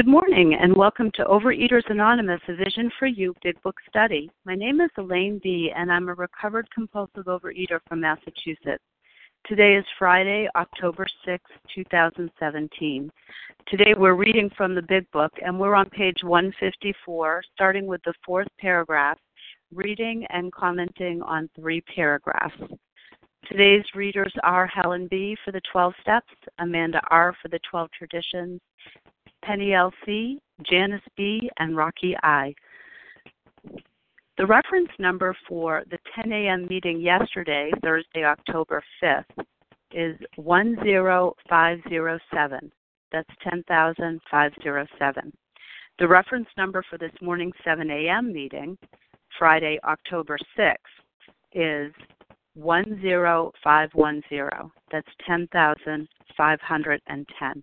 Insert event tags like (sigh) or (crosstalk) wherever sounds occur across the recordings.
Good morning and welcome to Overeaters Anonymous, a Vision for You Big Book Study. My name is Elaine B., and I'm a recovered compulsive overeater from Massachusetts. Today is Friday, October 6, 2017. Today we're reading from the Big Book, and we're on page 154, starting with the fourth paragraph, reading and commenting on three paragraphs. Today's readers are Helen B. for the 12 Steps, Amanda R. for the 12 Traditions, Penny L.C., Janice B., and Rocky I. The reference number for the 10 a.m. meeting yesterday, Thursday, October 5th, is 10507. That's 10,507. The reference number for this morning's 7 a.m. meeting, Friday, October 6th, is 10510. That's 10,510.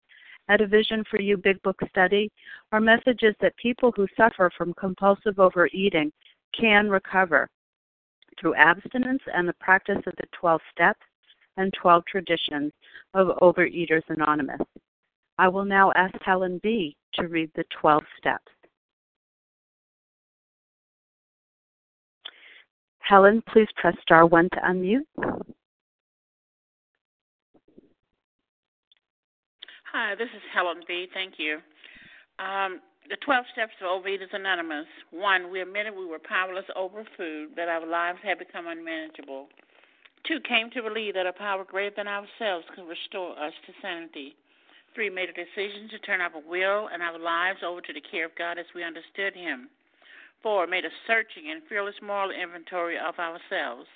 At a Vision for You Big Book study, our message is that people who suffer from compulsive overeating can recover through abstinence and the practice of the 12 steps and 12 traditions of Overeaters Anonymous. I will now ask Helen B. to read the 12 steps. Helen, please press star 1 to unmute. Hi, this is Helen B. Thank you. Um, the 12 steps of Overeaters Anonymous. One, we admitted we were powerless over food, that our lives had become unmanageable. Two, came to believe that a power greater than ourselves could restore us to sanity. Three, made a decision to turn our will and our lives over to the care of God as we understood Him. Four, made a searching and fearless moral inventory of ourselves.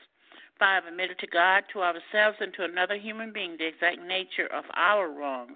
Five, admitted to God, to ourselves, and to another human being the exact nature of our wrongs.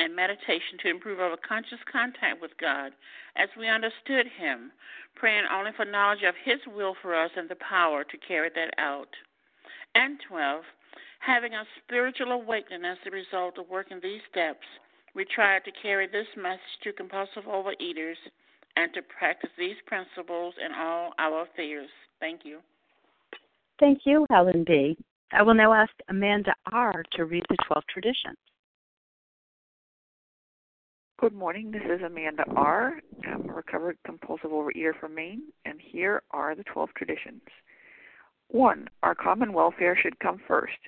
and meditation to improve our conscious contact with God as we understood Him, praying only for knowledge of His will for us and the power to carry that out. And 12. Having a spiritual awakening as a result of working these steps, we tried to carry this message to compulsive overeaters and to practice these principles in all our affairs. Thank you. Thank you, Helen B. I will now ask Amanda R. to read the 12 traditions. Good morning. This is Amanda R. I'm a recovered compulsive overeater from Maine, and here are the 12 traditions. 1. Our common welfare should come first.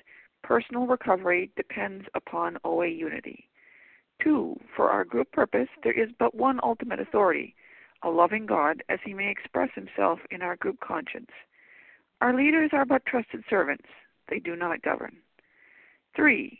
Personal recovery depends upon OA unity. 2. For our group purpose, there is but one ultimate authority a loving God, as he may express himself in our group conscience. Our leaders are but trusted servants they do not govern. Three,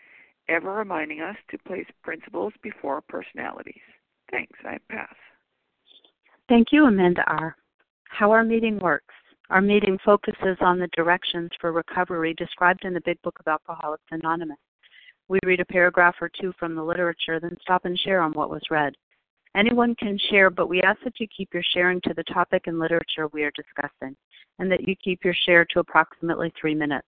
ever reminding us to place principles before personalities. Thanks. I pass. Thank you, Amanda R. How our meeting works. Our meeting focuses on the directions for recovery described in the Big Book of Alcoholics Anonymous. We read a paragraph or two from the literature, then stop and share on what was read. Anyone can share, but we ask that you keep your sharing to the topic and literature we are discussing, and that you keep your share to approximately three minutes.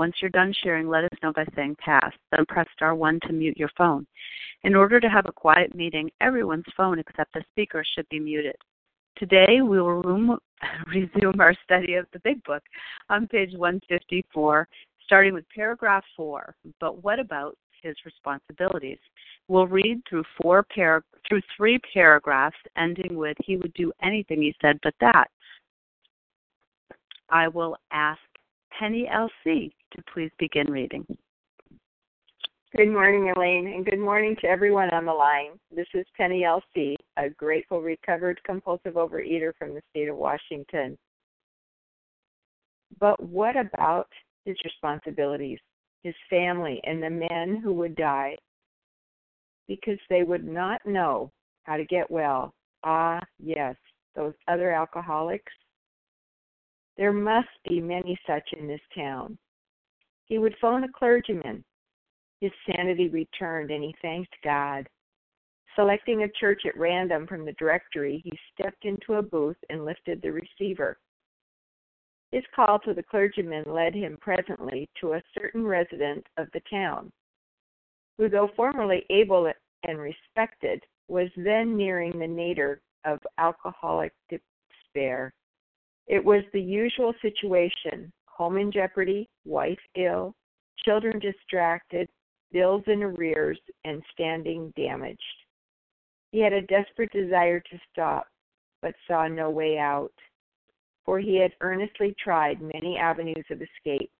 Once you're done sharing, let us know by saying pass. Then press star 1 to mute your phone. In order to have a quiet meeting, everyone's phone except the speaker should be muted. Today we will (laughs) resume our study of the Big Book on page 154, starting with paragraph 4. But what about his responsibilities? We'll read through four through three paragraphs, ending with "He would do anything," he said, but that. I will ask Penny LC to please begin reading. Good morning, Elaine, and good morning to everyone on the line. This is Penny LC, a grateful recovered compulsive overeater from the state of Washington. But what about his responsibilities, his family, and the men who would die because they would not know how to get well? Ah, yes, those other alcoholics there must be many such in this town. He would phone a clergyman. His sanity returned, and he thanked God. Selecting a church at random from the directory, he stepped into a booth and lifted the receiver. His call to the clergyman led him presently to a certain resident of the town, who, though formerly able and respected, was then nearing the nadir of alcoholic despair. It was the usual situation home in jeopardy, wife ill, children distracted, bills in arrears, and standing damaged. He had a desperate desire to stop, but saw no way out, for he had earnestly tried many avenues of escape.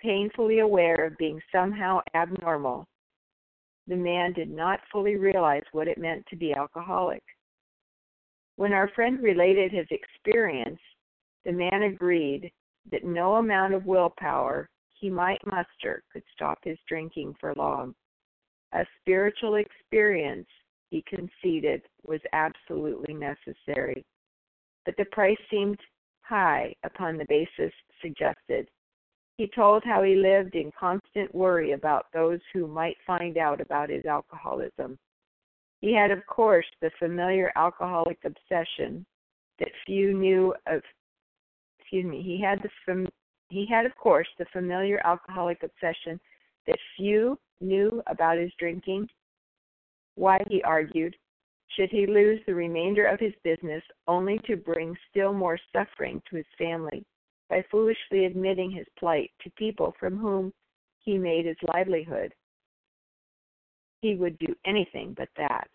Painfully aware of being somehow abnormal, the man did not fully realize what it meant to be alcoholic. When our friend related his experience, the man agreed that no amount of willpower he might muster could stop his drinking for long. A spiritual experience, he conceded, was absolutely necessary. But the price seemed high upon the basis suggested. He told how he lived in constant worry about those who might find out about his alcoholism. He had, of course, the familiar alcoholic obsession that few knew of. Excuse me. He had the fam, he had, of course, the familiar alcoholic obsession that few knew about his drinking. Why, he argued, should he lose the remainder of his business only to bring still more suffering to his family by foolishly admitting his plight to people from whom he made his livelihood? He would do anything but that.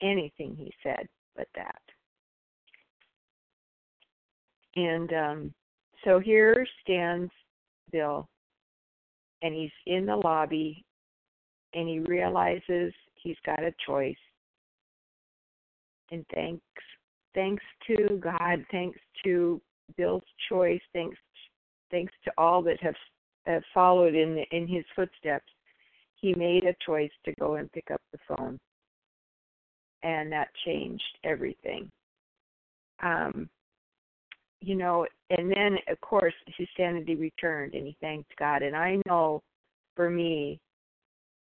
Anything, he said, but that. And um, so here stands Bill, and he's in the lobby, and he realizes he's got a choice. And thanks, thanks to God, thanks to Bill's choice, thanks, thanks to all that have, have followed in the, in his footsteps, he made a choice to go and pick up the phone, and that changed everything. Um, you know, and then of course his sanity returned, and he thanked God. And I know, for me,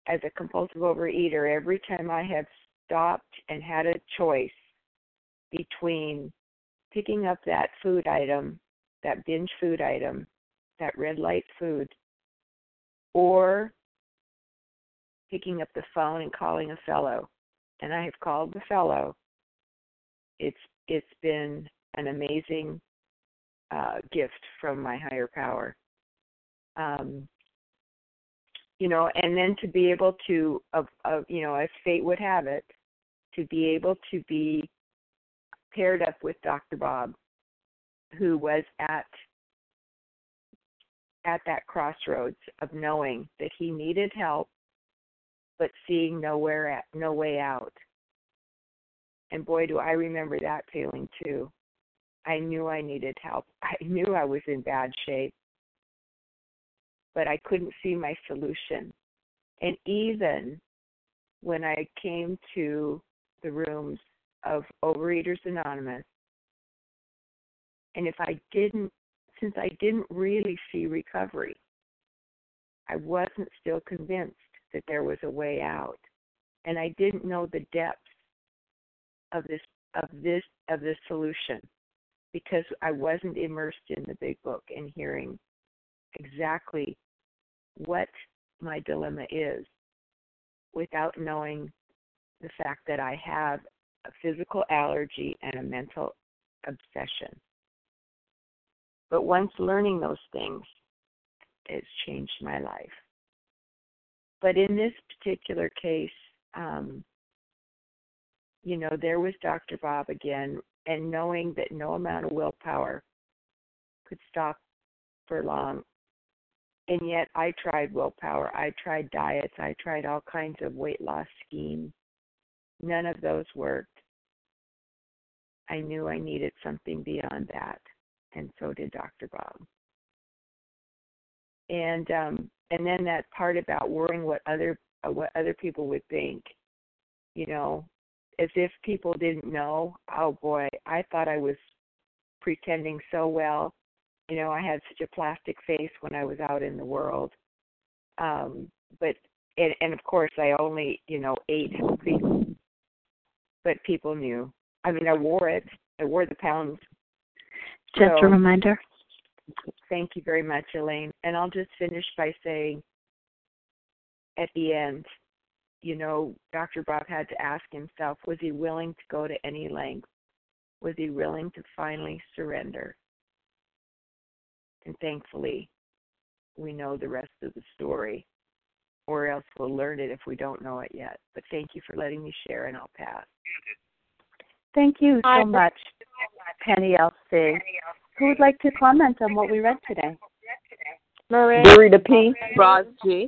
as a compulsive overeater, every time I have stopped and had a choice between picking up that food item, that binge food item, that red light food, or picking up the phone and calling a fellow. And I have called the fellow. It's it's been an amazing uh, gift from my higher power. Um, you know, and then to be able to, of, of, you know, as fate would have it, to be able to be paired up with Dr. Bob, who was at at that crossroads of knowing that he needed help, but seeing nowhere at, no way out. And boy, do I remember that feeling too. I knew I needed help. (laughs) I knew I was in bad shape but I couldn't see my solution. And even when I came to the rooms of Overeaters Anonymous, and if I didn't, since I didn't really see recovery, I wasn't still convinced that there was a way out. And I didn't know the depth of this of this of this solution because I wasn't immersed in the big book and hearing exactly what my dilemma is without knowing the fact that I have a physical allergy and a mental obsession. But once learning those things, it's changed my life. But in this particular case, um, you know, there was Dr. Bob again, and knowing that no amount of willpower could stop for long and yet I tried willpower, I tried diets, I tried all kinds of weight loss schemes. None of those worked. I knew I needed something beyond that, and so did Dr. Bob. And um, and then that part about worrying what other uh, what other people would think, you know, as if people didn't know. Oh boy, I thought I was pretending so well you know, I had such a plastic face when I was out in the world. Um, but and, and of course I only, you know, ate healthy. But people knew. I mean, I wore it. I wore the pounds. Just so, a reminder. Thank you very much, Elaine. And I'll just finish by saying at the end, you know, Dr. Bob had to ask himself, was he willing to go to any length? Was he willing to finally surrender? And thankfully, we know the rest of the story, or else we'll learn it if we don't know it yet. But thank you for letting me share, and I'll pass. Thank you so much, Penny LC. Who would like to comment on what we read today? Marie. Dorita P. Roz G.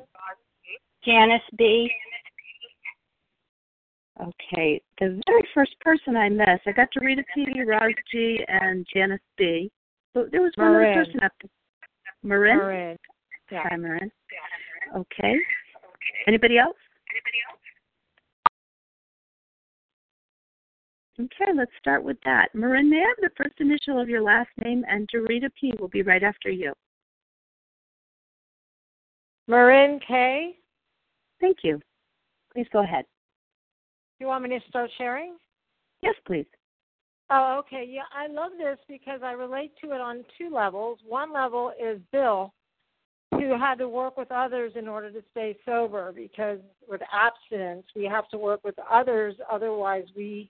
Janice B. Okay, the very first person I missed, I got Dorita P, Roz G, and Janice B. So there was one Marin. other person up there. Marin? Marin. Yeah. Hi, Marin. Okay. Anybody else? Okay, let's start with that. Marin, may I have the first initial of your last name? And Dorita P will be right after you. Marin K. Thank you. Please go ahead. Do you want me to start sharing? Yes, please. Oh, okay. Yeah, I love this because I relate to it on two levels. One level is Bill, who had to work with others in order to stay sober because with abstinence, we have to work with others, otherwise, we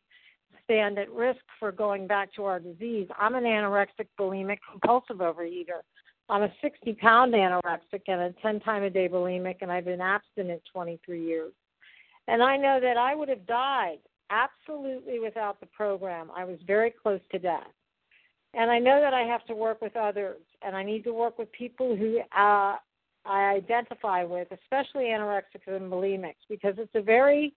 stand at risk for going back to our disease. I'm an anorexic, bulimic, compulsive overeater. I'm a 60 pound anorexic and a 10 time a day bulimic, and I've been abstinent 23 years. And I know that I would have died absolutely without the program. I was very close to death. And I know that I have to work with others, and I need to work with people who uh, I identify with, especially anorexics and bulimics, because it's a very,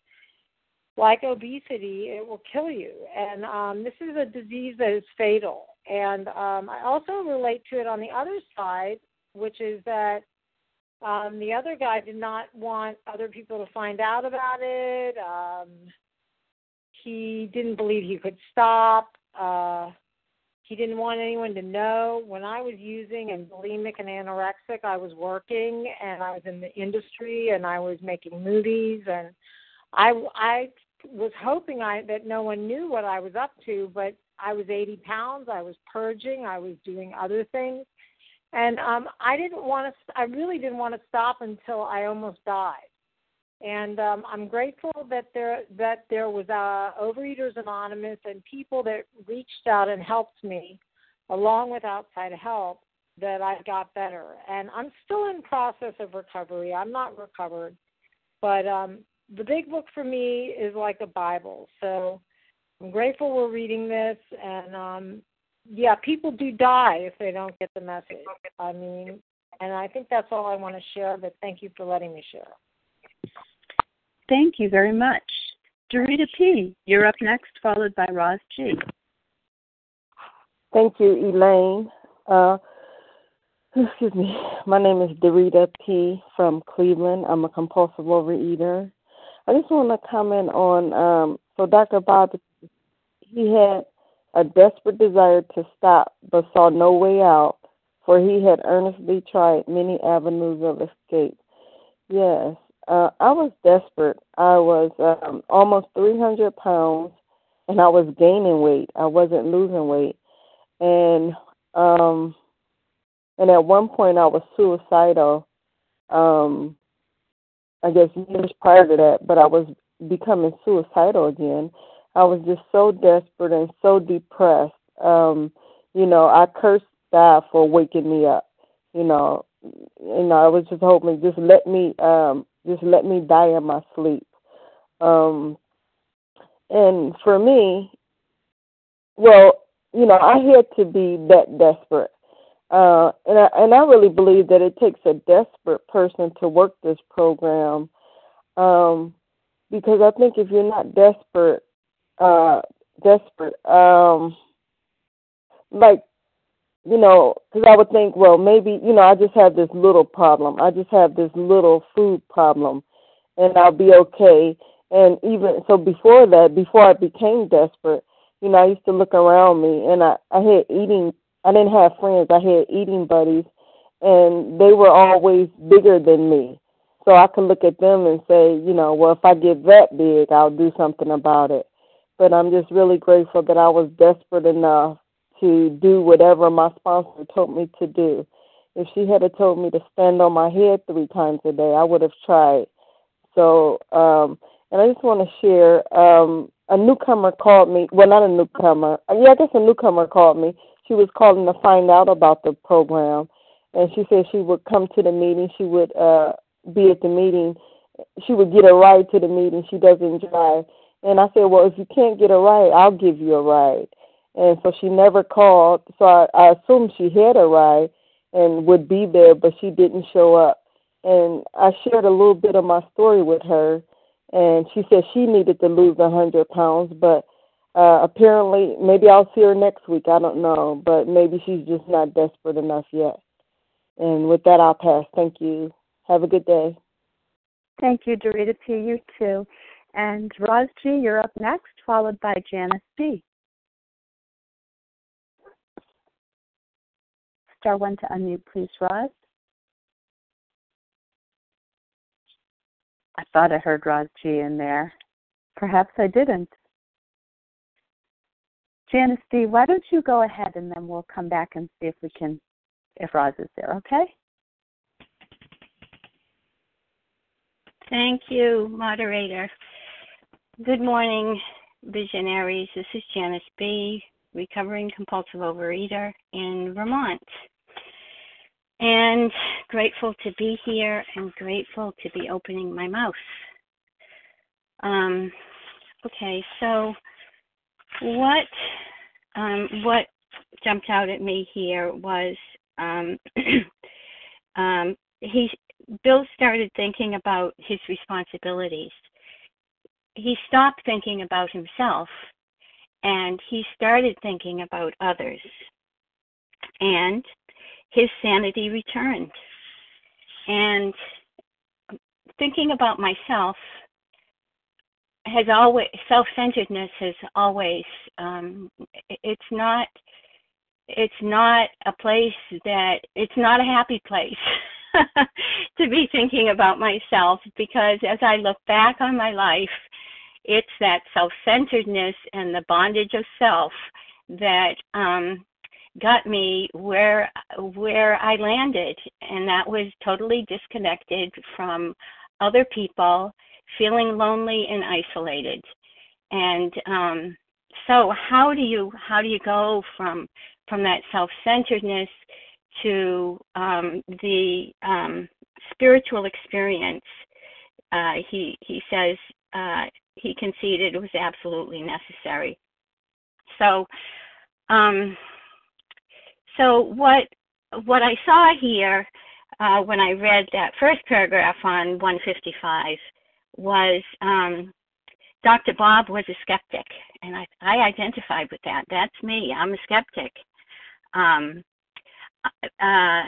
like obesity, it will kill you. And um, this is a disease that is fatal. And um, I also relate to it on the other side, which is that um, the other guy did not want other people to find out about it. Um, he didn't believe he could stop. Uh, he didn't want anyone to know. When I was using and bulimic and anorexic, I was working and I was in the industry and I was making movies and I I was hoping I that no one knew what I was up to, but I was 80 pounds. I was purging. I was doing other things, and um, I didn't want to. I really didn't want to stop until I almost died. And um, I'm grateful that there that there was uh, Overeaters Anonymous and people that reached out and helped me, along with outside help, that I got better. And I'm still in process of recovery. I'm not recovered, but um, the big book for me is like a Bible. So I'm grateful we're reading this, and um, yeah, people do die if they don't get the message. I mean, and I think that's all I want to share. But thank you for letting me share. Thank you very much. Dorita P., you're up next, followed by Roz G. Thank you, Elaine. Uh, excuse me. My name is Dorita P. from Cleveland. I'm a compulsive overeater. I just want to comment on um, so Dr. Bob, he had a desperate desire to stop, but saw no way out, for he had earnestly tried many avenues of escape. Yes, uh, I was desperate. I was um, almost 300 pounds, and I was gaining weight. I wasn't losing weight, and um, and at one point I was suicidal. Um, I guess years prior to that, but I was becoming suicidal again. I was just so desperate and so depressed. Um, you know, I cursed God for waking me up. You know, you know, I was just hoping just let me um just let me die in my sleep. Um and for me, well, you know, I had to be that desperate. Uh, and I and I really believe that it takes a desperate person to work this program, um, because I think if you're not desperate, uh, desperate, um, like you know, because I would think, well, maybe you know, I just have this little problem. I just have this little food problem, and I'll be okay. And even so, before that, before I became desperate, you know, I used to look around me, and I I had eating I didn't have friends. I had eating buddies, and they were always bigger than me. So I could look at them and say, you know, well, if I get that big, I'll do something about it. But I'm just really grateful that I was desperate enough to do whatever my sponsor told me to do. If she had told me to stand on my head three times a day, I would have tried. So, um, and I just want to share. Um, a newcomer called me. Well, not a newcomer. Yeah, I guess a newcomer called me she was calling to find out about the program, and she said she would come to the meeting. She would uh, be at the meeting. She would get a ride to the meeting. She doesn't drive. And I said, well, if you can't get a ride, I'll give you a ride. And so she never called. So I, I assumed she had a ride and would be there, but she didn't show up. And I shared a little bit of my story with her, and she said she needed to lose a hundred pounds, but uh, apparently, maybe I'll see her next week. I don't know, but maybe she's just not desperate enough yet. And with that, I'll pass. Thank you. Have a good day. Thank you, Dorita P. You too. And Roz G., you're up next, followed by Janice B. Star one to unmute, please, Roz. I thought I heard Roz G in there. Perhaps I didn't. Janice B, why don't you go ahead and then we'll come back and see if we can, if Roz is there, okay? Thank you, moderator. Good morning, visionaries. This is Janice B., recovering compulsive overeater in Vermont. And grateful to be here and grateful to be opening my mouth. Um, okay, so what um, what jumped out at me here was um, (clears throat) um, he Bill started thinking about his responsibilities. He stopped thinking about himself and he started thinking about others. and his sanity returned. And thinking about myself has always self-centeredness has always um, it's not it's not a place that it's not a happy place (laughs) to be thinking about myself because as I look back on my life, it's that self-centeredness and the bondage of self that um, got me where where I landed, and that was totally disconnected from other people, feeling lonely and isolated. And um, so, how do you how do you go from from that self-centeredness to um, the um, spiritual experience, uh, he he says uh, he conceded it was absolutely necessary. So, um, so what what I saw here uh, when I read that first paragraph on 155 was um, Dr. Bob was a skeptic, and I, I identified with that. That's me. I'm a skeptic. Um, uh,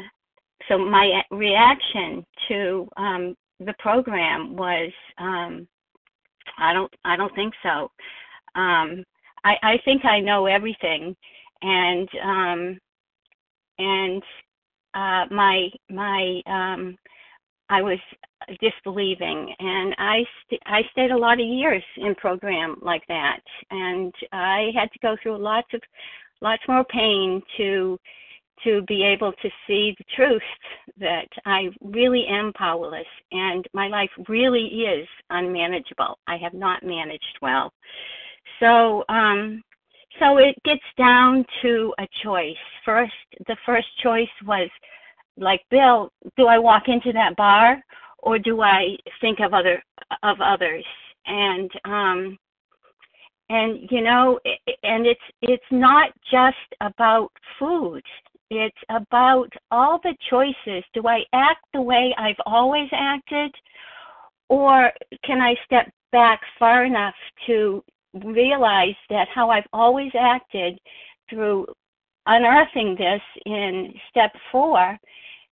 so my reaction to um, the program was, um, I don't, I don't think so. Um, I, I think I know everything, and um, and uh, my my um, I was disbelieving, and I st- I stayed a lot of years in program like that, and I had to go through lots of lots more pain to to be able to see the truth that I really am powerless and my life really is unmanageable. I have not managed well. So, um, so it gets down to a choice. First, the first choice was like Bill, do I walk into that bar or do I think of other of others? And um and you know and it's it's not just about food it's about all the choices. Do I act the way I've always acted? Or can I step back far enough to realize that how I've always acted through unearthing this in step four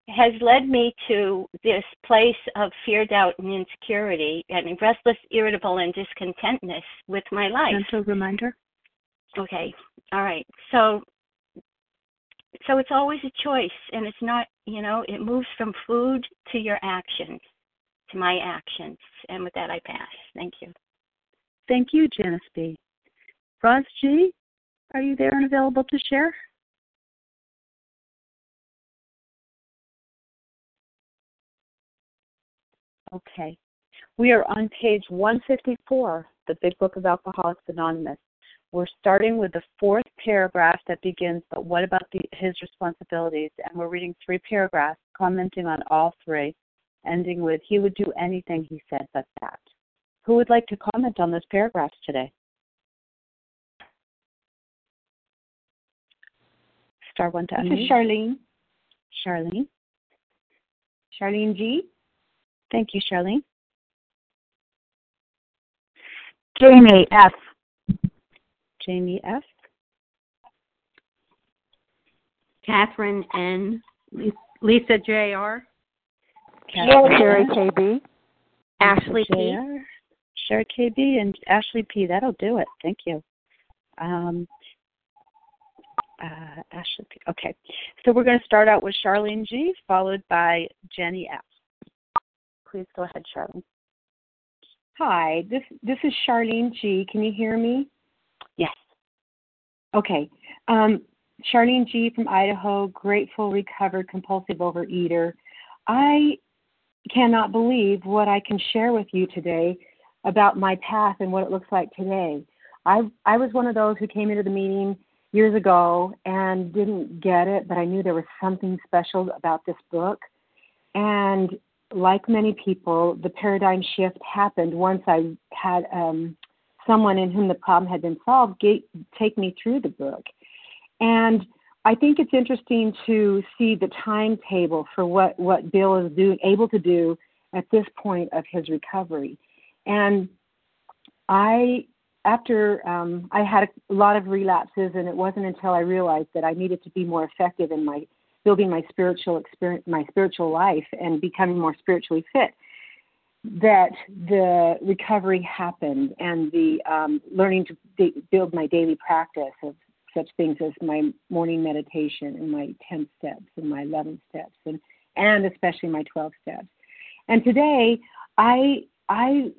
has led me to this place of fear, doubt, and insecurity, and restless, irritable, and discontentness with my life. Mental reminder. Okay. All right. So so it's always a choice and it's not you know it moves from food to your actions to my actions and with that i pass thank you thank you janice b roz g are you there and available to share okay we are on page 154 the big book of alcoholics anonymous we're starting with the fourth paragraph that begins, but what about the, his responsibilities? And we're reading three paragraphs, commenting on all three, ending with, he would do anything, he said, but that. Who would like to comment on those paragraphs today? Star one to This is Charlene. Charlene. Charlene G. Thank you, Charlene. Jamie F. Jamie F. Catherine N. Lisa J.R. Sherry KB. Ashley P. Sherry KB and Ashley P. That'll do it. Thank you. Um, uh, Ashley P. Okay. So we're going to start out with Charlene G, followed by Jenny F. Please go ahead, Charlene. Hi, this this is Charlene G. Can you hear me? Yes. Okay. Um, Charlene G. from Idaho, grateful, recovered, compulsive overeater. I cannot believe what I can share with you today about my path and what it looks like today. I I was one of those who came into the meeting years ago and didn't get it, but I knew there was something special about this book. And like many people, the paradigm shift happened once I had um, someone in whom the problem had been solved get, take me through the book. And I think it's interesting to see the timetable for what, what Bill is do, able to do at this point of his recovery. And I after um, I had a lot of relapses, and it wasn't until I realized that I needed to be more effective in my building my spiritual experience, my spiritual life, and becoming more spiritually fit, that the recovery happened, and the um, learning to build my daily practice of such things as my morning meditation and my 10 steps and my 11 steps and and especially my 12 steps. And today, I I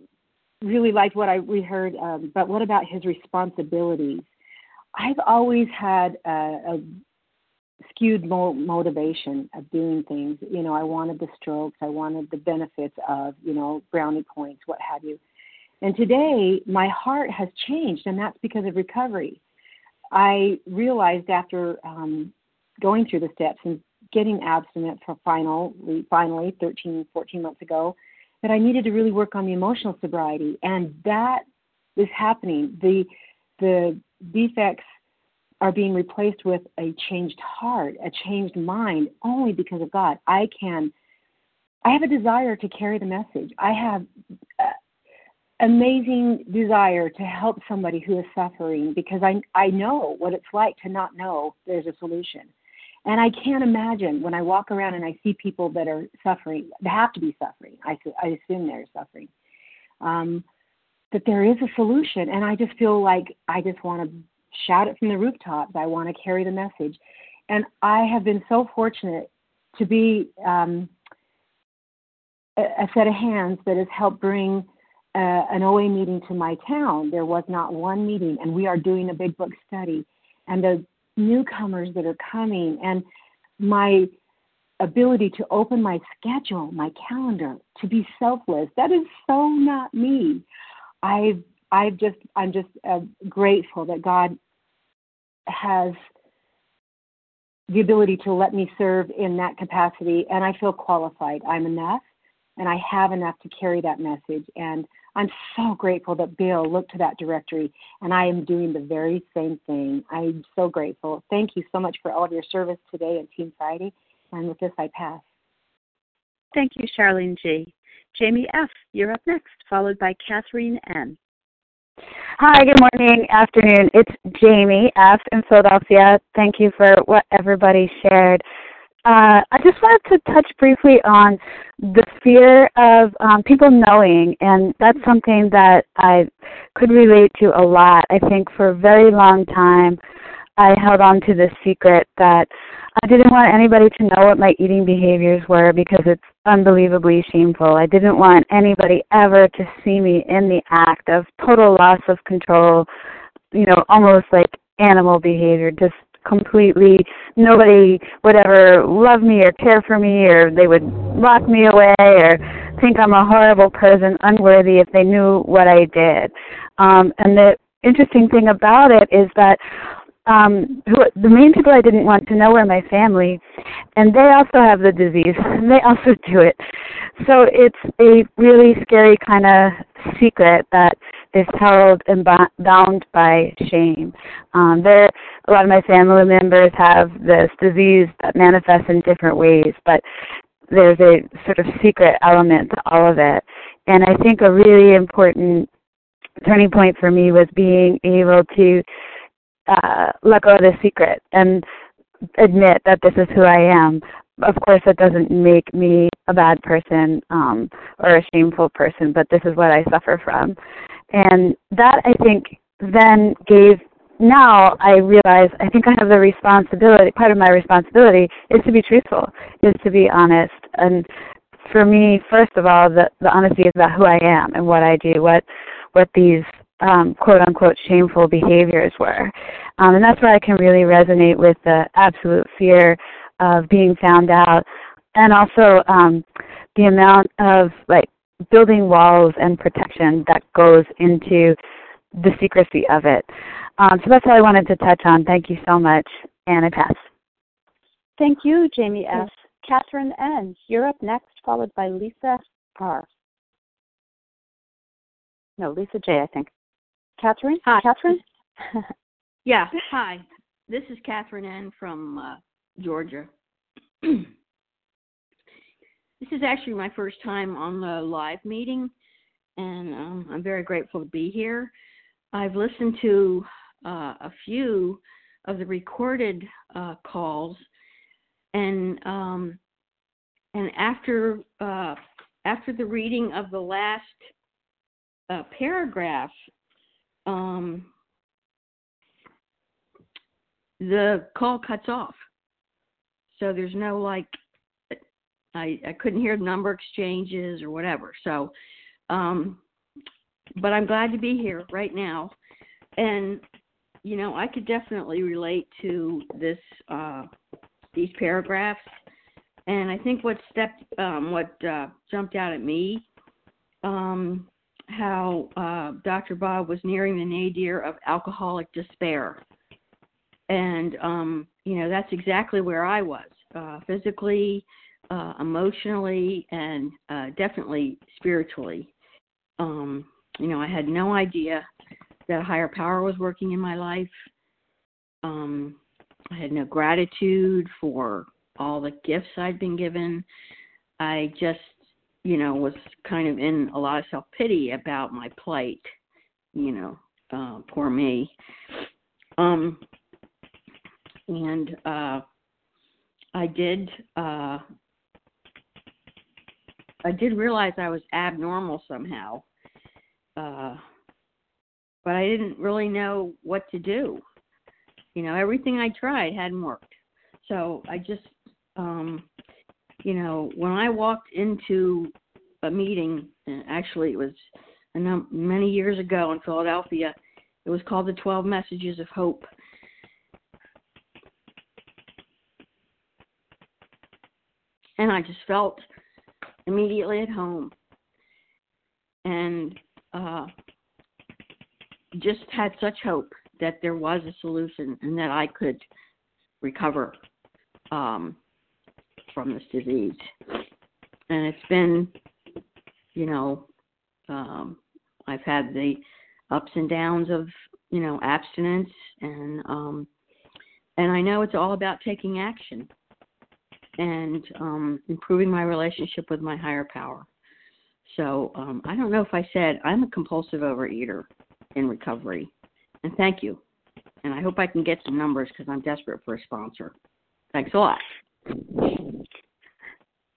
really liked what I we heard, um, but what about his responsibilities? I've always had a, a skewed mo- motivation of doing things. You know, I wanted the strokes, I wanted the benefits of, you know, brownie points, what have you. And today, my heart has changed, and that's because of recovery. I realized after um, going through the steps and getting abstinent for final, finally 13, 14 months ago, that I needed to really work on the emotional sobriety, and that is happening. The the defects are being replaced with a changed heart, a changed mind, only because of God. I can, I have a desire to carry the message. I have amazing desire to help somebody who is suffering because I I know what it's like to not know there's a solution. And I can't imagine when I walk around and I see people that are suffering, they have to be suffering. I, I assume they're suffering. Um, that there is a solution, and I just feel like I just want to shout it from the rooftops. I want to carry the message, and I have been so fortunate to be um, a, set of hands that has helped bring uh, an OA meeting to my town. There was not one meeting, and we are doing a big book study. And the newcomers that are coming and my ability to open my schedule, my calendar, to be selfless. That is so not me. I've I've just I'm just uh, grateful that God has the ability to let me serve in that capacity, and I feel qualified. I'm enough, and I have enough to carry that message. And I'm so grateful that Bill looked to that directory, and I am doing the very same thing. I'm so grateful. Thank you so much for all of your service today and Team Friday. And with this, I pass. Thank you, Charlene G. Jamie F., you're up next, followed by Catherine N. Hi, good morning, afternoon. It's Jamie F. in Philadelphia. Thank you for what everybody shared. Uh, I just wanted to touch briefly on the fear of um, people knowing, and that's something that I could relate to a lot. I think for a very long time, I held on to this secret that I didn't want anybody to know what my eating behaviors were because it's unbelievably shameful. I didn't want anybody ever to see me in the act of total loss of control, you know, almost like animal behavior, just completely nobody would ever love me or care for me or they would lock me away or think I'm a horrible person, unworthy if they knew what I did. Um, and the interesting thing about it is that um, who, the main people I didn't want to know were my family, and they also have the disease, (laughs) and they also do it. So it's a really scary kind of secret that is held and bound by shame. Um, there, a lot of my family members have this disease that manifests in different ways, but there's a sort of secret element to all of it. And I think a really important turning point for me was being able to uh, let go of the secret and admit that this is who I am. Of course, that doesn't make me a bad person um, or a shameful person, but this is what I suffer from. And that I think then gave now I realize I think I have the responsibility part of my responsibility is to be truthful, is to be honest. And for me, first of all, the, the honesty is about who I am and what I do, what what these um, quote unquote shameful behaviors were. Um, and that's where I can really resonate with the absolute fear of being found out and also um, the amount of like building walls and protection that goes into the secrecy of it. Um, so that's all I wanted to touch on. Thank you so much, and I pass. Thank you, Jamie F. Catherine N. You're up next, followed by Lisa R. No, Lisa J. I think. Catherine. Hi, Catherine. (laughs) yeah. Hi. This is Catherine N. from uh, Georgia. (clears throat) This is actually my first time on the live meeting, and um, I'm very grateful to be here. I've listened to uh, a few of the recorded uh, calls, and um, and after uh, after the reading of the last uh, paragraph, um, the call cuts off. So there's no like, I I couldn't hear number exchanges or whatever. So, um, but I'm glad to be here right now, and you know I could definitely relate to this uh, these paragraphs, and I think what stepped um, what uh, jumped out at me um, how uh, Dr. Bob was nearing the nadir of alcoholic despair. And, um, you know, that's exactly where I was uh, physically, uh, emotionally, and uh, definitely spiritually. Um, you know, I had no idea that a higher power was working in my life. Um, I had no gratitude for all the gifts I'd been given. I just you know, was kind of in a lot of self pity about my plight, you know, uh, poor me. Um, and uh, I did, uh, I did realize I was abnormal somehow, uh, but I didn't really know what to do. You know, everything I tried hadn't worked, so I just um, you know, when I walked into a meeting, and actually it was num- many years ago in Philadelphia, it was called the 12 Messages of Hope. And I just felt immediately at home and uh, just had such hope that there was a solution and that I could recover. Um, from this disease. And it's been, you know, um, I've had the ups and downs of, you know, abstinence and um and I know it's all about taking action and um improving my relationship with my higher power. So um I don't know if I said I'm a compulsive overeater in recovery. And thank you. And I hope I can get some numbers because I'm desperate for a sponsor. Thanks a lot.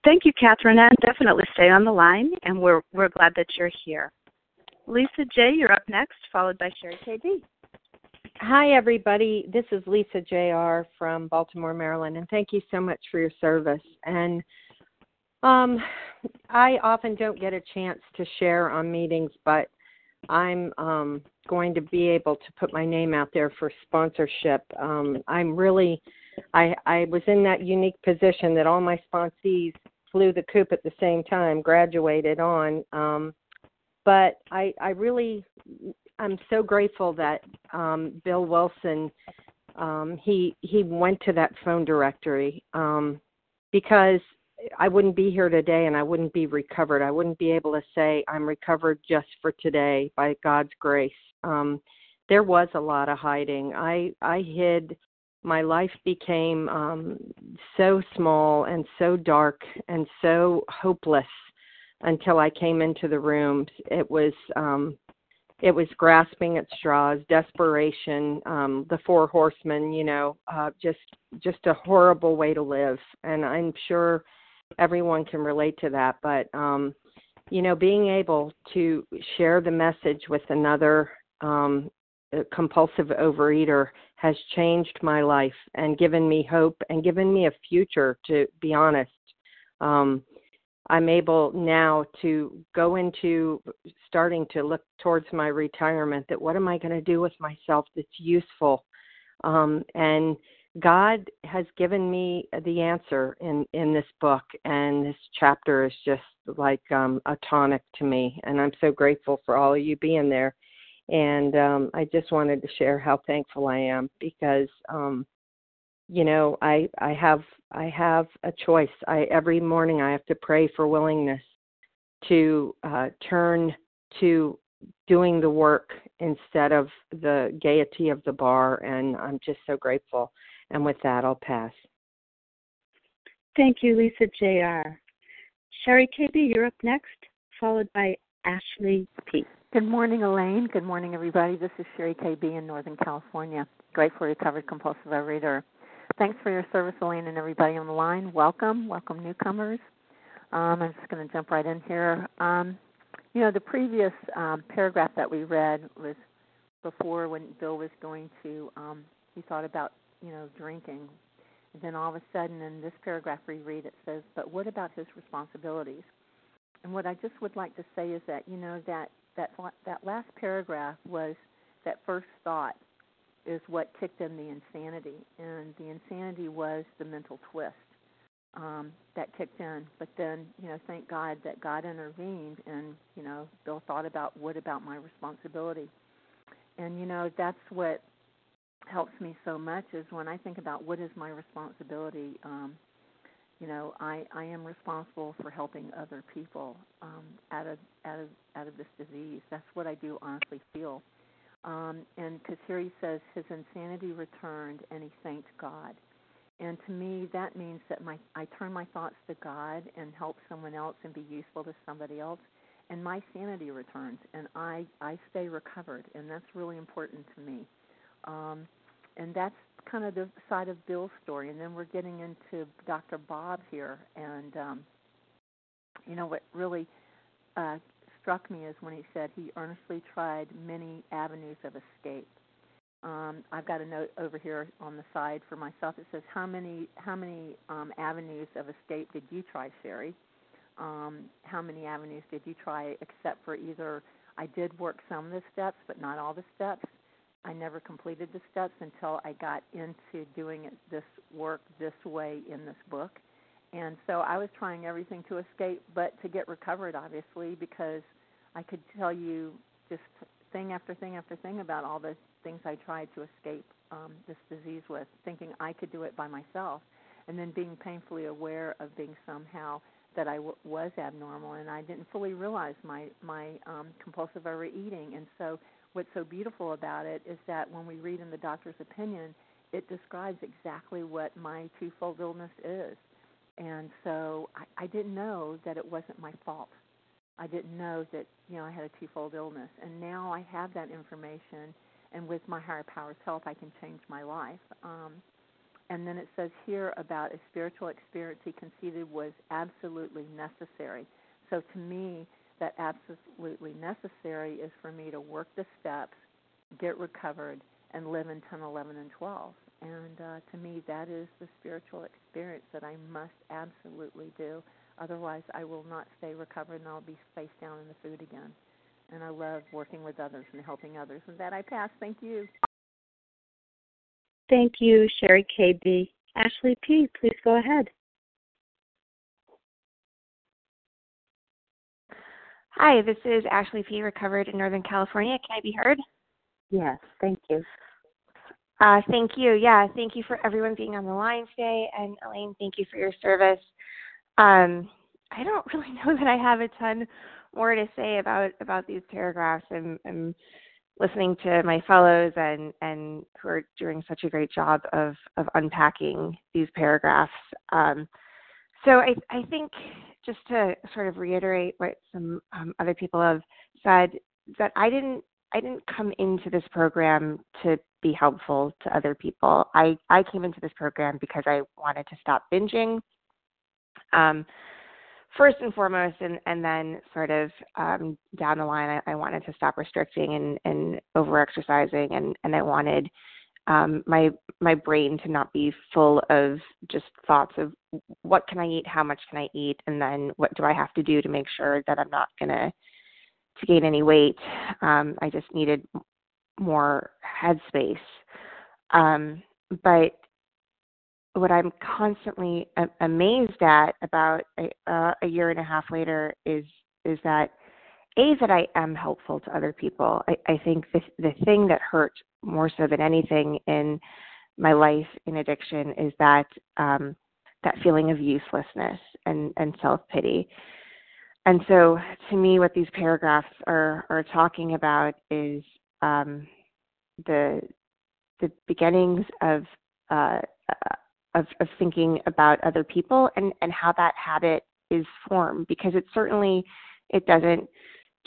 Thank you, Catherine, and definitely stay on the line, and we're we're glad that you're here. Lisa J, you're up next, followed by Sherry KB. Hi, everybody. This is Lisa J.R. from Baltimore, Maryland, and thank you so much for your service. And um, I often don't get a chance to share on meetings, but I'm um, going to be able to put my name out there for sponsorship. Um, I'm really, I, I was in that unique position that all my sponsees flew the coop at the same time, graduated on. Um, but I, I really, I'm so grateful that um, Bill Wilson, um, he he went to that phone directory um, because I wouldn't be here today and I wouldn't be recovered. I wouldn't be able to say I'm recovered just for today by God's grace. Um, there was a lot of hiding. I I hid my life became um, so small and so dark and so hopeless until I came into the room. It was um, it was grasping at straws, desperation, um, the four horsemen. You know, uh, just just a horrible way to live, and I'm sure everyone can relate to that. But um, you know, being able to share the message with another um, compulsive overeater has changed my life and given me hope and given me a future to be honest. Um i'm able now to go into starting to look towards my retirement that what am i going to do with myself that's useful? Um and god has given me the answer in in this book and this chapter is just like um a tonic to me and i'm so grateful for all of you being there and um, I just wanted to share how thankful I am because um, you know I I have I have a choice. I every morning I have to pray for willingness to uh, turn to doing the work instead of the gaiety of the bar, and I'm just so grateful. And with that, I'll pass. Thank you, Lisa Jr. Sherry KB, you're up next, followed by Ashley P. Good morning, Elaine. Good morning, everybody. This is Sherry KB in Northern California, grateful recovered compulsive overeater. Thanks for your service, Elaine, and everybody on the line. Welcome, welcome newcomers. Um, I'm just going to jump right in here. Um, you know, the previous um, paragraph that we read was before when Bill was going to, um, he thought about, you know, drinking. And then all of a sudden in this paragraph we read, it says, but what about his responsibilities? And what I just would like to say is that, you know, that, that, that last paragraph was that first thought is what kicked in the insanity. And the insanity was the mental twist um, that kicked in. But then, you know, thank God that God intervened and, you know, Bill thought about what about my responsibility. And, you know, that's what helps me so much is when I think about what is my responsibility. Um, you know, I, I am responsible for helping other people um, out of out of out of this disease. That's what I do honestly feel. Um, and he says his insanity returned and he thanked God. And to me, that means that my I turn my thoughts to God and help someone else and be useful to somebody else, and my sanity returns, and I I stay recovered, and that's really important to me. Um, and that's kind of the side of Bill's story, and then we're getting into Dr. Bob here, and um, you know what really uh, struck me is when he said he earnestly tried many avenues of escape um, I've got a note over here on the side for myself. It says, "How many how many um, avenues of escape did you try, Sherry? Um, how many avenues did you try, except for either I did work some of the steps, but not all the steps. I never completed the steps until I got into doing it this work this way in this book." And so I was trying everything to escape, but to get recovered, obviously, because I could tell you just thing after thing after thing about all the things I tried to escape um, this disease with, thinking I could do it by myself, and then being painfully aware of being somehow that I w- was abnormal, and I didn't fully realize my my um, compulsive overeating. And so, what's so beautiful about it is that when we read in the doctor's opinion, it describes exactly what my twofold illness is. And so, I, I didn't know that it wasn't my fault. I didn't know that you know I had a twofold illness, and now I have that information and with my higher power's help, I can change my life. Um, and then it says here about a spiritual experience he conceded was absolutely necessary. So to me, that absolutely necessary is for me to work the steps, get recovered, and live in 10, 11, and 12. And uh, to me, that is the spiritual experience that I must absolutely do. Otherwise, I will not stay recovered and I'll be face down in the food again and I love working with others and helping others. And that I pass. Thank you. Thank you, Sherry KB. Ashley P., please go ahead. Hi, this is Ashley P., recovered in Northern California. Can I be heard? Yes, thank you. Uh, thank you. Yeah, thank you for everyone being on the line today. And Elaine, thank you for your service. Um, I don't (laughs) really know that I have a ton more to say about about these paragraphs. I'm, I'm listening to my fellows and and who are doing such a great job of of unpacking these paragraphs. Um, so I I think just to sort of reiterate what some um, other people have said that I didn't I didn't come into this program to be helpful to other people. I I came into this program because I wanted to stop binging. Um, first and foremost, and, and then sort of um, down the line, I, I wanted to stop restricting and, and over exercising, and, and I wanted um, my my brain to not be full of just thoughts of what can I eat, how much can I eat, and then what do I have to do to make sure that I'm not gonna to gain any weight. Um, I just needed more headspace. Um, but what I'm constantly amazed at about a, uh, a year and a half later is is that a that I am helpful to other people. I, I think the the thing that hurt more so than anything in my life in addiction is that um, that feeling of uselessness and and self pity. And so, to me, what these paragraphs are are talking about is um, the the beginnings of uh, of, of thinking about other people and, and how that habit is formed because it certainly it doesn't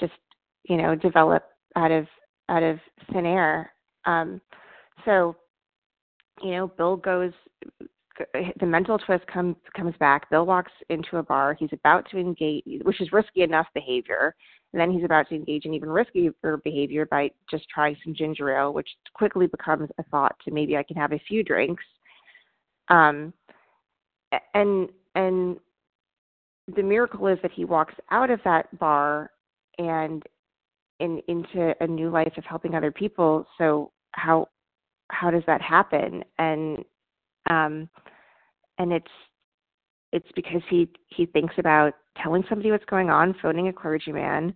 just you know, develop out of out of thin air. Um, so, you know, Bill goes. The mental twist comes comes back. Bill walks into a bar. He's about to engage, which is risky enough behavior, and then he's about to engage in even riskier behavior by just trying some ginger ale, which quickly becomes a thought to maybe I can have a few drinks. Um, and and the miracle is that he walks out of that bar and in into a new life of helping other people so how how does that happen? And um and it's it's because he he thinks about telling somebody what's going on phoning a clergyman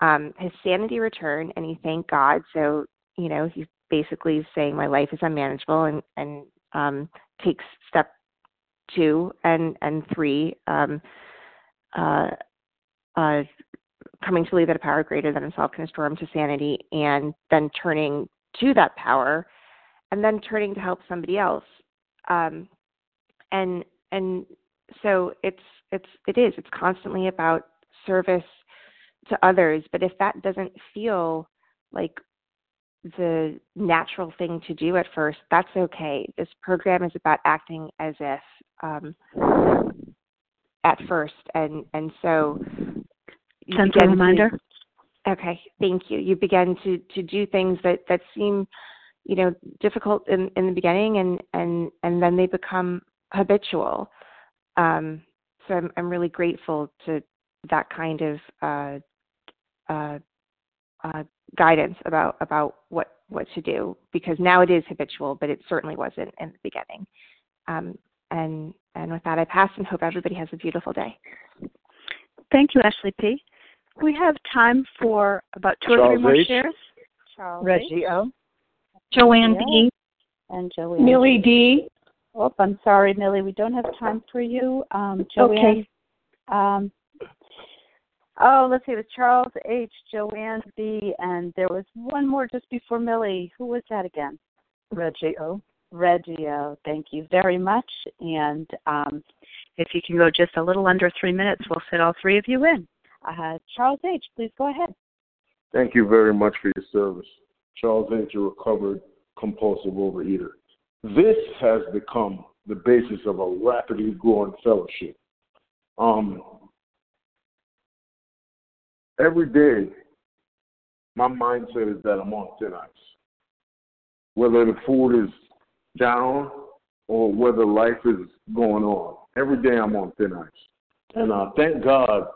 um his sanity returned and he thanked god. So you know he's basically saying my life is unmanageable and and um takes step two and and three um uh uh coming to believe that a power greater than himself can restore him to sanity and then turning to that power and then turning to help somebody else. Um, and and so it's it's it is it's constantly about service to others. But if that doesn't feel like the natural thing to do at first that's okay. This program is about acting as if um, at first. And and so Gentle reminder. To, okay, thank you. You begin to to do things that that seem, you know, difficult in in the beginning, and and and then they become habitual. Um, so I'm I'm really grateful to that kind of uh, uh, uh, guidance about about what what to do because now it is habitual, but it certainly wasn't in the beginning. Um, and and with that, I pass and hope everybody has a beautiful day. Thank you, Ashley P. We have time for about two Charles or three more H. shares. Charles Reggie O. Joanne Yeah. B. And Joanne. Millie D. Oh, I'm sorry, Millie. We don't have time for you. Um, Joanne. Okay. Um, oh, let's see. It was Charles H., Joanne B., and there was one more just before Millie. Who was that again? Reggie O. Reggie. Oh, thank you very much. And um, if you can go just a little under three minutes, we'll fit all three of you in. Uh, Charles H., please go ahead. Thank you very much for your service. Charles H., a recovered compulsive overeater. This has become the basis of a rapidly growing fellowship. Um, every day, my mindset is that I'm on thin ice. Whether the food is down or whether life is going on, every day I'm on thin ice. And uh, thank God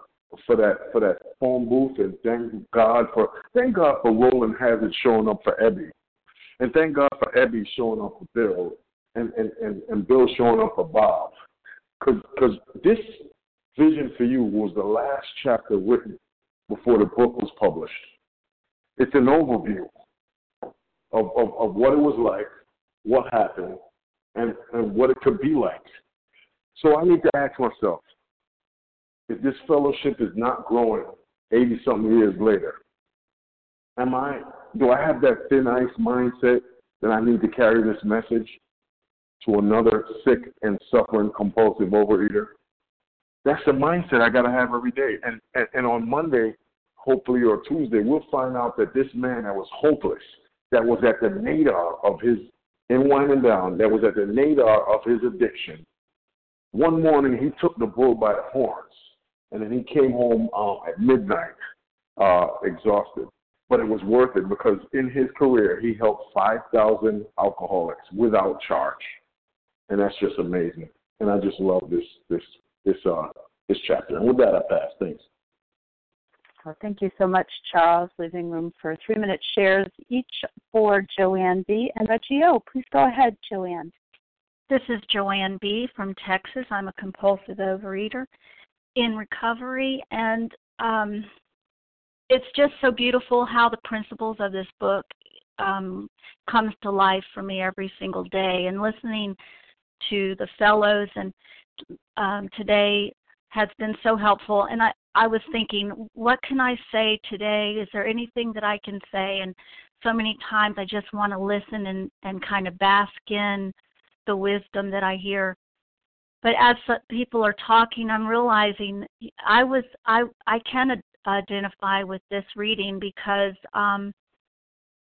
for that for that phone booth, and thank God for thank God for Rowland Hazard showing up for Ebby, and thank God for Ebby showing up for Bill, and and and, and Bill showing up for Bob, because this vision for you was the last chapter written before the book was published. It's an overview of of, of what it was like, what happened, and and what it could be like. So I need to ask myself if this fellowship is not growing 80 something years later, am I, do I have that thin ice mindset that I need to carry this message to another sick and suffering compulsive overeater? That's the mindset I got to have every day. And, and, and on Monday, hopefully, or Tuesday, we'll find out that this man that was hopeless, that was at the nadir of his in winding down, that was at the nadir of his addiction, one morning he took the bull by the horns and then he came home um, at midnight, uh, exhausted. But it was worth it because in his career he helped 5,000 alcoholics without charge, and that's just amazing. And I just love this this this uh this chapter. And with that, I pass. Thanks. Well, thank you so much, Charles. Leaving room for three minute shares each for Joanne B. and Reggie O. Please go ahead, Joanne. This is Joanne B. from Texas. I'm a compulsive overeater in recovery, and um, it's just so beautiful how the principles of this book um, comes to life for me every single day. And listening to the fellows and um, today has been so helpful. And I, I was thinking, what can I say today? Is there anything that I can say? And so many times I just want to listen and, and kind of bask in the wisdom that I hear but as people are talking, I'm realizing I was I I can identify with this reading because um,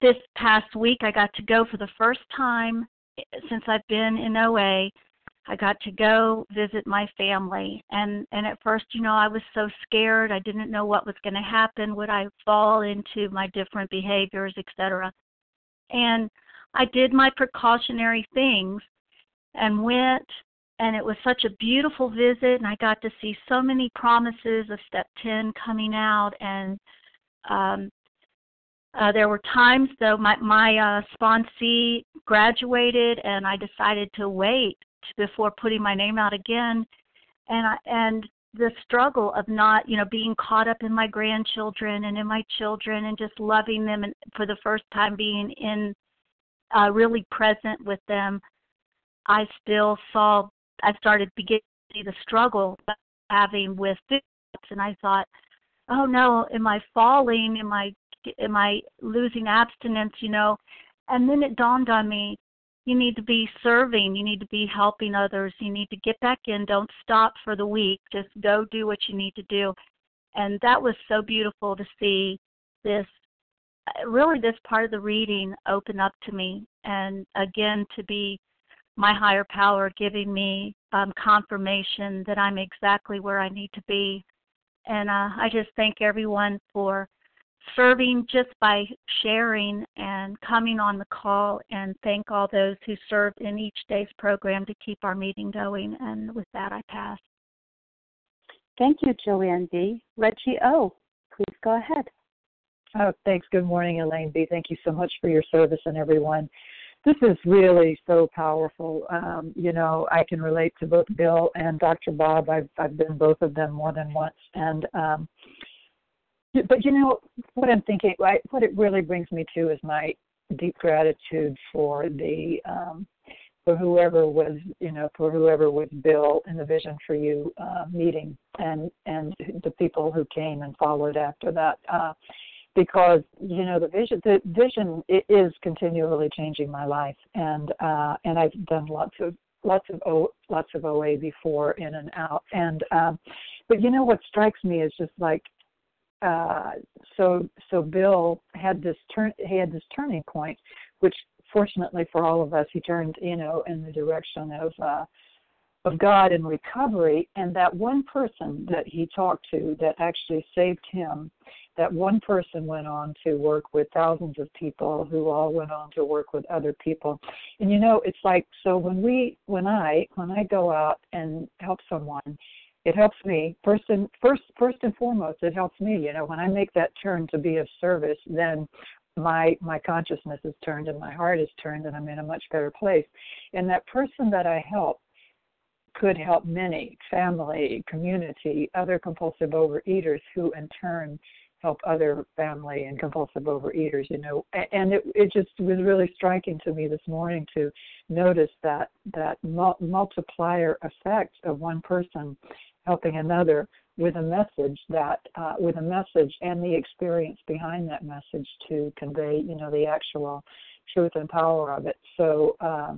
this past week I got to go for the first time eh, since I've been in OA. I got to go visit my family and and at first you know I was so scared I didn't know what was going to happen would I fall into my different behaviors etc and I did my precautionary things and went and it was such a beautiful visit and I got to see so many promises of step 10 coming out and um uh, there were times though my my uh, sponsee graduated and I decided to wait before putting my name out again and I and the struggle of not you know being caught up in my grandchildren and in my children and just loving them and for the first time being in uh really present with them I still saw I started beginning to see the struggle having with this, and I thought, oh no, am I falling? Am I am I losing abstinence? You know, and then it dawned on me, you need to be serving, you need to be helping others, you need to get back in. Don't stop for the week. Just go do what you need to do, and that was so beautiful to see this really this part of the reading open up to me and again to be my higher power giving me um, confirmation that I'm exactly where I need to be. And uh, I just thank everyone for serving just by sharing and coming on the call, and thank all those who served in each day's program to keep our meeting going. And with that, I pass. Thank you, Joanne B. Reggie O., please go ahead. Oh, thanks. Good morning, Elaine B. Thank you so much for your service and everyone this is really so powerful. Um, you know, I can relate to both Bill and Dr. Bob. I've I've been both of them more than once, and um, but you know what I'm thinking. Right, what it really brings me to is my deep gratitude for the um, for whoever was you know for whoever was Bill in the Vision for You uh, meeting and and the people who came and followed after that. Uh, because you know the vision the vision is continually changing my life. And uh and I've done lots of lots of o, lots of OA before in and out. And um but you know what strikes me is just like uh so so Bill had this turn he had this turning point which fortunately for all of us he turned you know in the direction of uh of God in recovery and that one person that he talked to that actually saved him that one person went on to work with thousands of people who all went on to work with other people. And you know it's like so when we when i when i go out and help someone it helps me. First and first first and foremost it helps me you know. When i make that turn to be of service then my my consciousness is turned and my heart is turned and i'm in a much better place. And that person that i help could help many family community other compulsive overeaters who in turn help other family and compulsive overeaters you know. And it it just was really striking to me this morning to notice that that mul- multiplier effect of one person helping another with a message that uh, with a message and the experience behind that message to convey you know the actual truth and power of it. So uh,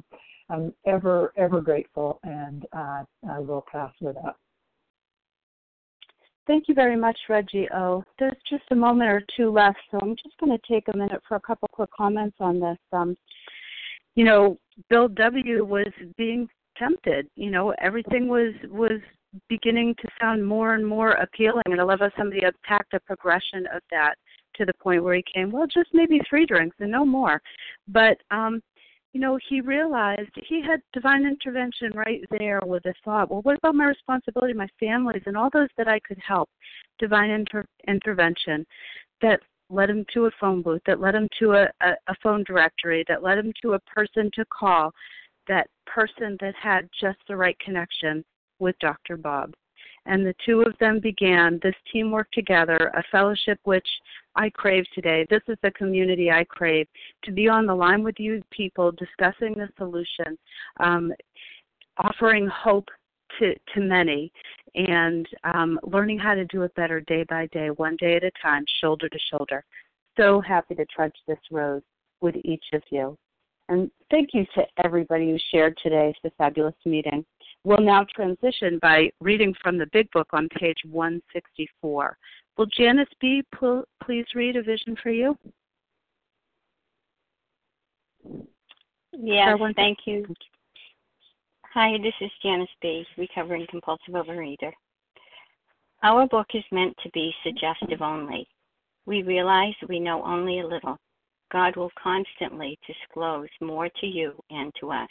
i'm ever ever grateful and uh, i will pass with that Thank you very much, Reggie O. There's just a moment or two left, so I'm just going to take a minute for a couple quick comments on this. Um, you know, Bill W. was being tempted. You know, everything was was beginning to sound more and more appealing, and I love how somebody attacked a progression of that to the point where he came, well, just maybe three drinks and no more. But um, you know, he realized he had divine intervention right there with the thought, well, what about my responsibility, my families, and all those that I could help? Divine inter- intervention that led him to a phone booth, that led him to a, a, a phone directory, that led him to a person to call, that person that had just the right connection with Dr. Bob and the two of them began this teamwork together, a fellowship which I crave today. This is the community I crave to be on the line with you people, discussing the solution, um, offering hope to, to many, and um, learning how to do it better day by day, one day at a time, shoulder to shoulder. So happy to trudge this road with each of you. And thank you to everybody who shared today. It's a fabulous meeting. We'll now transition by reading from the Big Book on page 164. Will Janice B. pl- please read A Vision for You? Yes, thank you. Hi, this is Janice B., recovering compulsive overeater. Our book is meant to be suggestive only. We realize we know only a little. God will constantly disclose more to you and to us.